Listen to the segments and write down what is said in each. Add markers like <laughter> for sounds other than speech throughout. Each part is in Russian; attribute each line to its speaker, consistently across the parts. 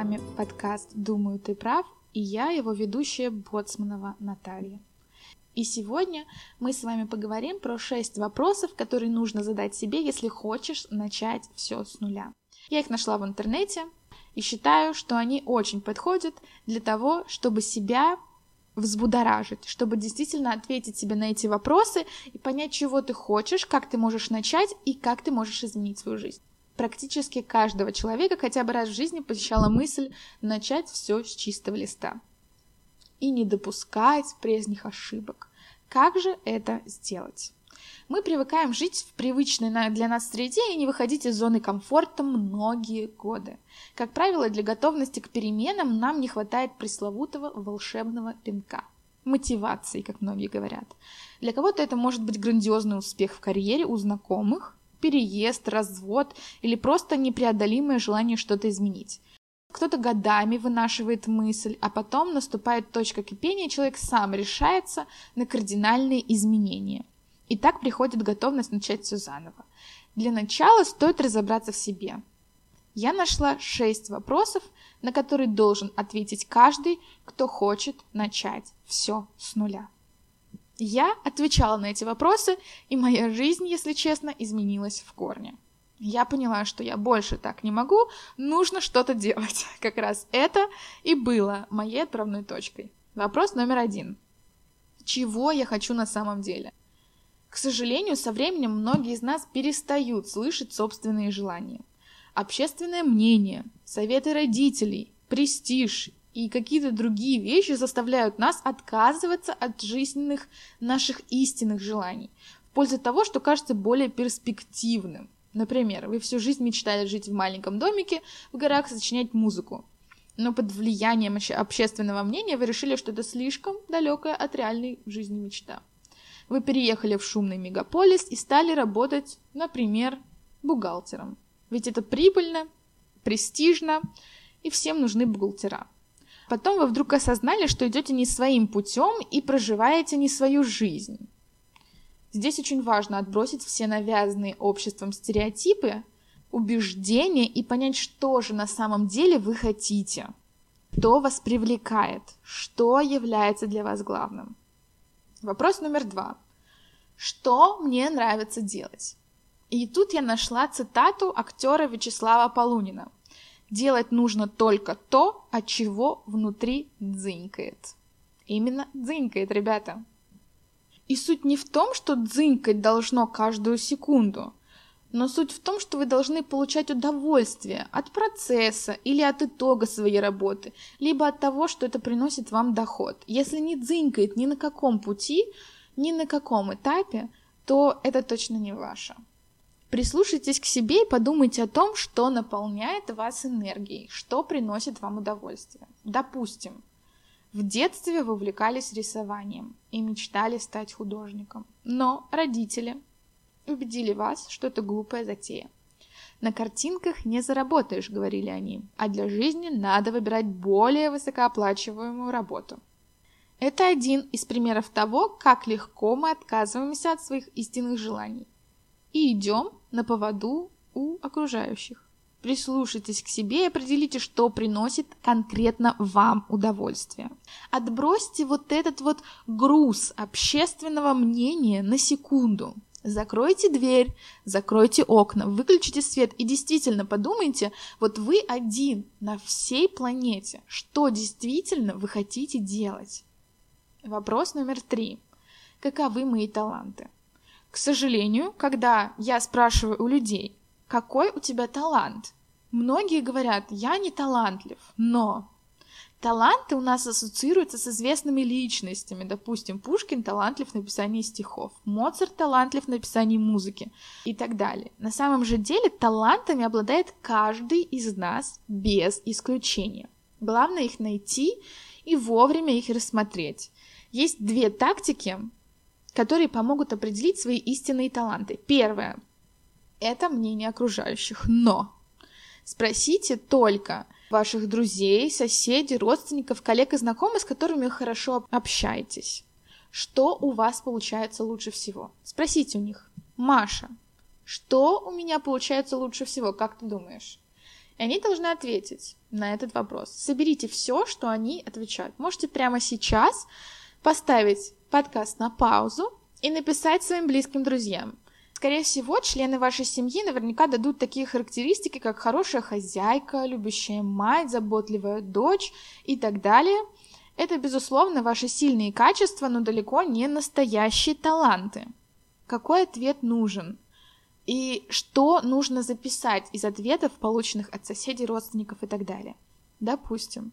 Speaker 1: вами подкаст «Думаю, ты прав» и я, его ведущая Боцманова Наталья. И сегодня мы с вами поговорим про шесть вопросов, которые нужно задать себе, если хочешь начать все с нуля. Я их нашла в интернете и считаю, что они очень подходят для того, чтобы себя взбудоражить, чтобы действительно ответить себе на эти вопросы и понять, чего ты хочешь, как ты можешь начать и как ты можешь изменить свою жизнь практически каждого человека хотя бы раз в жизни посещала мысль начать все с чистого листа и не допускать прежних ошибок. Как же это сделать? Мы привыкаем жить в привычной для нас среде и не выходить из зоны комфорта многие годы. Как правило, для готовности к переменам нам не хватает пресловутого волшебного пинка. Мотивации, как многие говорят. Для кого-то это может быть грандиозный успех в карьере у знакомых, переезд, развод или просто непреодолимое желание что-то изменить. Кто-то годами вынашивает мысль, а потом наступает точка кипения, и человек сам решается на кардинальные изменения. И так приходит готовность начать все заново. Для начала стоит разобраться в себе. Я нашла шесть вопросов, на которые должен ответить каждый, кто хочет начать все с нуля. Я отвечала на эти вопросы, и моя жизнь, если честно, изменилась в корне. Я поняла, что я больше так не могу, нужно что-то делать. <laughs> Как раз это и было моей отправной точкой. Вопрос номер один. Чего я хочу на самом деле? К сожалению, со временем многие из нас перестают слышать собственные желания. Общественное мнение, советы родителей, престиж и какие-то другие вещи заставляют нас отказываться от жизненных наших истинных желаний в пользу того, что кажется более перспективным. Например, вы всю жизнь мечтали жить в маленьком домике в горах, сочинять музыку. Но под влиянием общественного мнения вы решили, что это слишком далекая от реальной жизни мечта. Вы переехали в шумный мегаполис и стали работать, например, бухгалтером. Ведь это прибыльно, престижно, и всем нужны бухгалтера. Потом вы вдруг осознали, что идете не своим путем и проживаете не свою жизнь. Здесь очень важно отбросить все навязанные обществом стереотипы, убеждения и понять, что же на самом деле вы хотите. Что вас привлекает? Что является для вас главным? Вопрос номер два. Что мне нравится делать? И тут я нашла цитату актера Вячеслава Полунина – Делать нужно только то, от чего внутри дзынькает. Именно дзынькает, ребята. И суть не в том, что дзынькать должно каждую секунду, но суть в том, что вы должны получать удовольствие от процесса или от итога своей работы, либо от того, что это приносит вам доход. Если не дзынькает ни на каком пути, ни на каком этапе, то это точно не ваше. Прислушайтесь к себе и подумайте о том, что наполняет вас энергией, что приносит вам удовольствие. Допустим, в детстве вы увлекались рисованием и мечтали стать художником, но родители убедили вас, что это глупая затея. На картинках не заработаешь, говорили они, а для жизни надо выбирать более высокооплачиваемую работу. Это один из примеров того, как легко мы отказываемся от своих истинных желаний и идем на поводу у окружающих. Прислушайтесь к себе и определите, что приносит конкретно вам удовольствие. Отбросьте вот этот вот груз общественного мнения на секунду. Закройте дверь, закройте окна, выключите свет и действительно подумайте, вот вы один на всей планете, что действительно вы хотите делать. Вопрос номер три. Каковы мои таланты? К сожалению, когда я спрашиваю у людей, какой у тебя талант, многие говорят, я не талантлив, но таланты у нас ассоциируются с известными личностями. Допустим, Пушкин талантлив в написании стихов, Моцарт талантлив в написании музыки и так далее. На самом же деле талантами обладает каждый из нас без исключения. Главное их найти и вовремя их рассмотреть. Есть две тактики, которые помогут определить свои истинные таланты. Первое – это мнение окружающих, но спросите только ваших друзей, соседей, родственников, коллег и знакомых, с которыми хорошо общаетесь. Что у вас получается лучше всего? Спросите у них. Маша, что у меня получается лучше всего, как ты думаешь? И они должны ответить на этот вопрос. Соберите все, что они отвечают. Можете прямо сейчас поставить подкаст на паузу и написать своим близким друзьям. Скорее всего, члены вашей семьи наверняка дадут такие характеристики, как хорошая хозяйка, любящая мать, заботливая дочь и так далее. Это, безусловно, ваши сильные качества, но далеко не настоящие таланты. Какой ответ нужен? И что нужно записать из ответов, полученных от соседей, родственников и так далее? Допустим,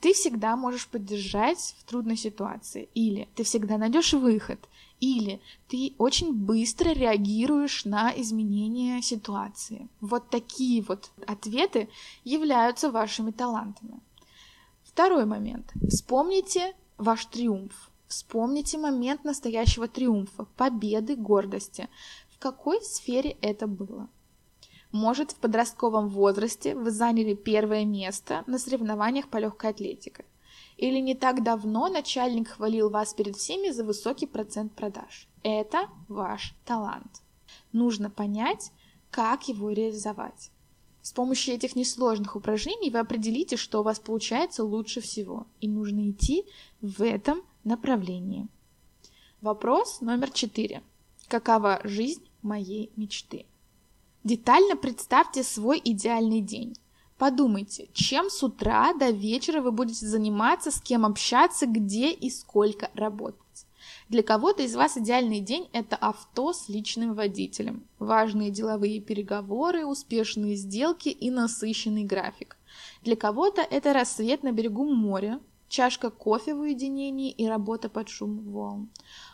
Speaker 1: ты всегда можешь поддержать в трудной ситуации, или ты всегда найдешь выход, или ты очень быстро реагируешь на изменения ситуации. Вот такие вот ответы являются вашими талантами. Второй момент. Вспомните ваш триумф. Вспомните момент настоящего триумфа, победы, гордости. В какой сфере это было? Может, в подростковом возрасте вы заняли первое место на соревнованиях по легкой атлетике. Или не так давно начальник хвалил вас перед всеми за высокий процент продаж. Это ваш талант. Нужно понять, как его реализовать. С помощью этих несложных упражнений вы определите, что у вас получается лучше всего, и нужно идти в этом направлении. Вопрос номер четыре. Какова жизнь моей мечты? Детально представьте свой идеальный день. Подумайте, чем с утра до вечера вы будете заниматься, с кем общаться, где и сколько работать. Для кого-то из вас идеальный день – это авто с личным водителем, важные деловые переговоры, успешные сделки и насыщенный график. Для кого-то это рассвет на берегу моря, чашка кофе в уединении и работа под шум волн.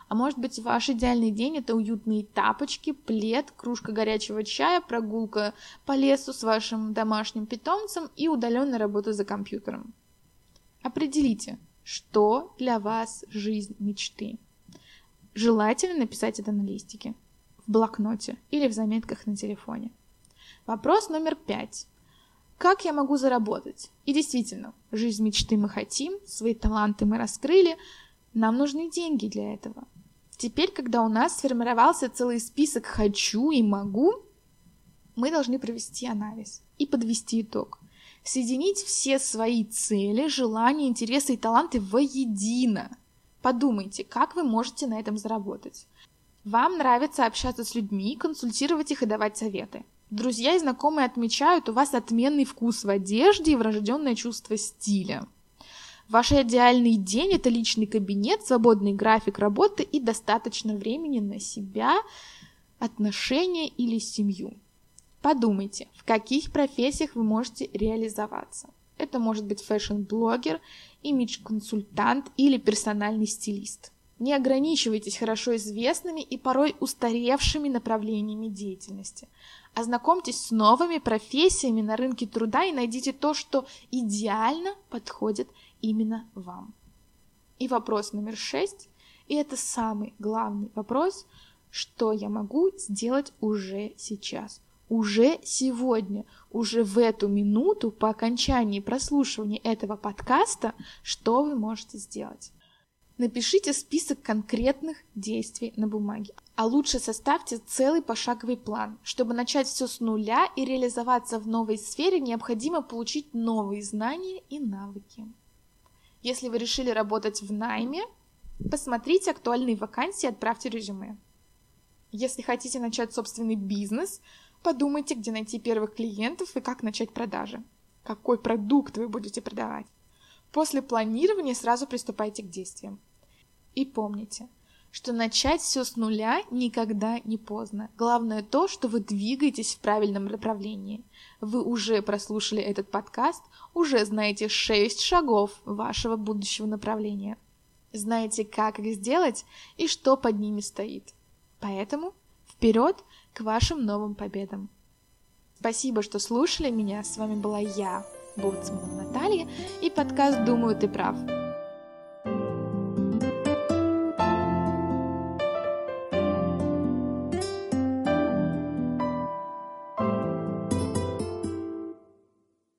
Speaker 1: А может быть, ваш идеальный день – это уютные тапочки, плед, кружка горячего чая, прогулка по лесу с вашим домашним питомцем и удаленная работа за компьютером. Определите, что для вас жизнь мечты. Желательно написать это на листике, в блокноте или в заметках на телефоне. Вопрос номер пять. Как я могу заработать? И действительно, жизнь мечты мы хотим, свои таланты мы раскрыли, нам нужны деньги для этого. Теперь, когда у нас сформировался целый список «хочу» и «могу», мы должны провести анализ и подвести итог. Соединить все свои цели, желания, интересы и таланты воедино. Подумайте, как вы можете на этом заработать. Вам нравится общаться с людьми, консультировать их и давать советы. Друзья и знакомые отмечают у вас отменный вкус в одежде и врожденное чувство стиля. Ваш идеальный день – это личный кабинет, свободный график работы и достаточно времени на себя, отношения или семью. Подумайте, в каких профессиях вы можете реализоваться. Это может быть фэшн-блогер, имидж-консультант или персональный стилист. Не ограничивайтесь хорошо известными и порой устаревшими направлениями деятельности. Ознакомьтесь с новыми профессиями на рынке труда и найдите то, что идеально подходит именно вам. И вопрос номер шесть, и это самый главный вопрос, что я могу сделать уже сейчас, уже сегодня, уже в эту минуту по окончании прослушивания этого подкаста, что вы можете сделать. Напишите список конкретных действий на бумаге. А лучше составьте целый пошаговый план. Чтобы начать все с нуля и реализоваться в новой сфере, необходимо получить новые знания и навыки. Если вы решили работать в найме, посмотрите актуальные вакансии и отправьте резюме. Если хотите начать собственный бизнес, подумайте, где найти первых клиентов и как начать продажи. Какой продукт вы будете продавать. После планирования сразу приступайте к действиям. И помните, что начать все с нуля никогда не поздно. Главное то, что вы двигаетесь в правильном направлении. Вы уже прослушали этот подкаст, уже знаете 6 шагов вашего будущего направления. Знаете, как их сделать и что под ними стоит. Поэтому вперед к вашим новым победам. Спасибо, что слушали меня. С вами была я, Боцман Наталья, и подкаст «Думаю, ты прав».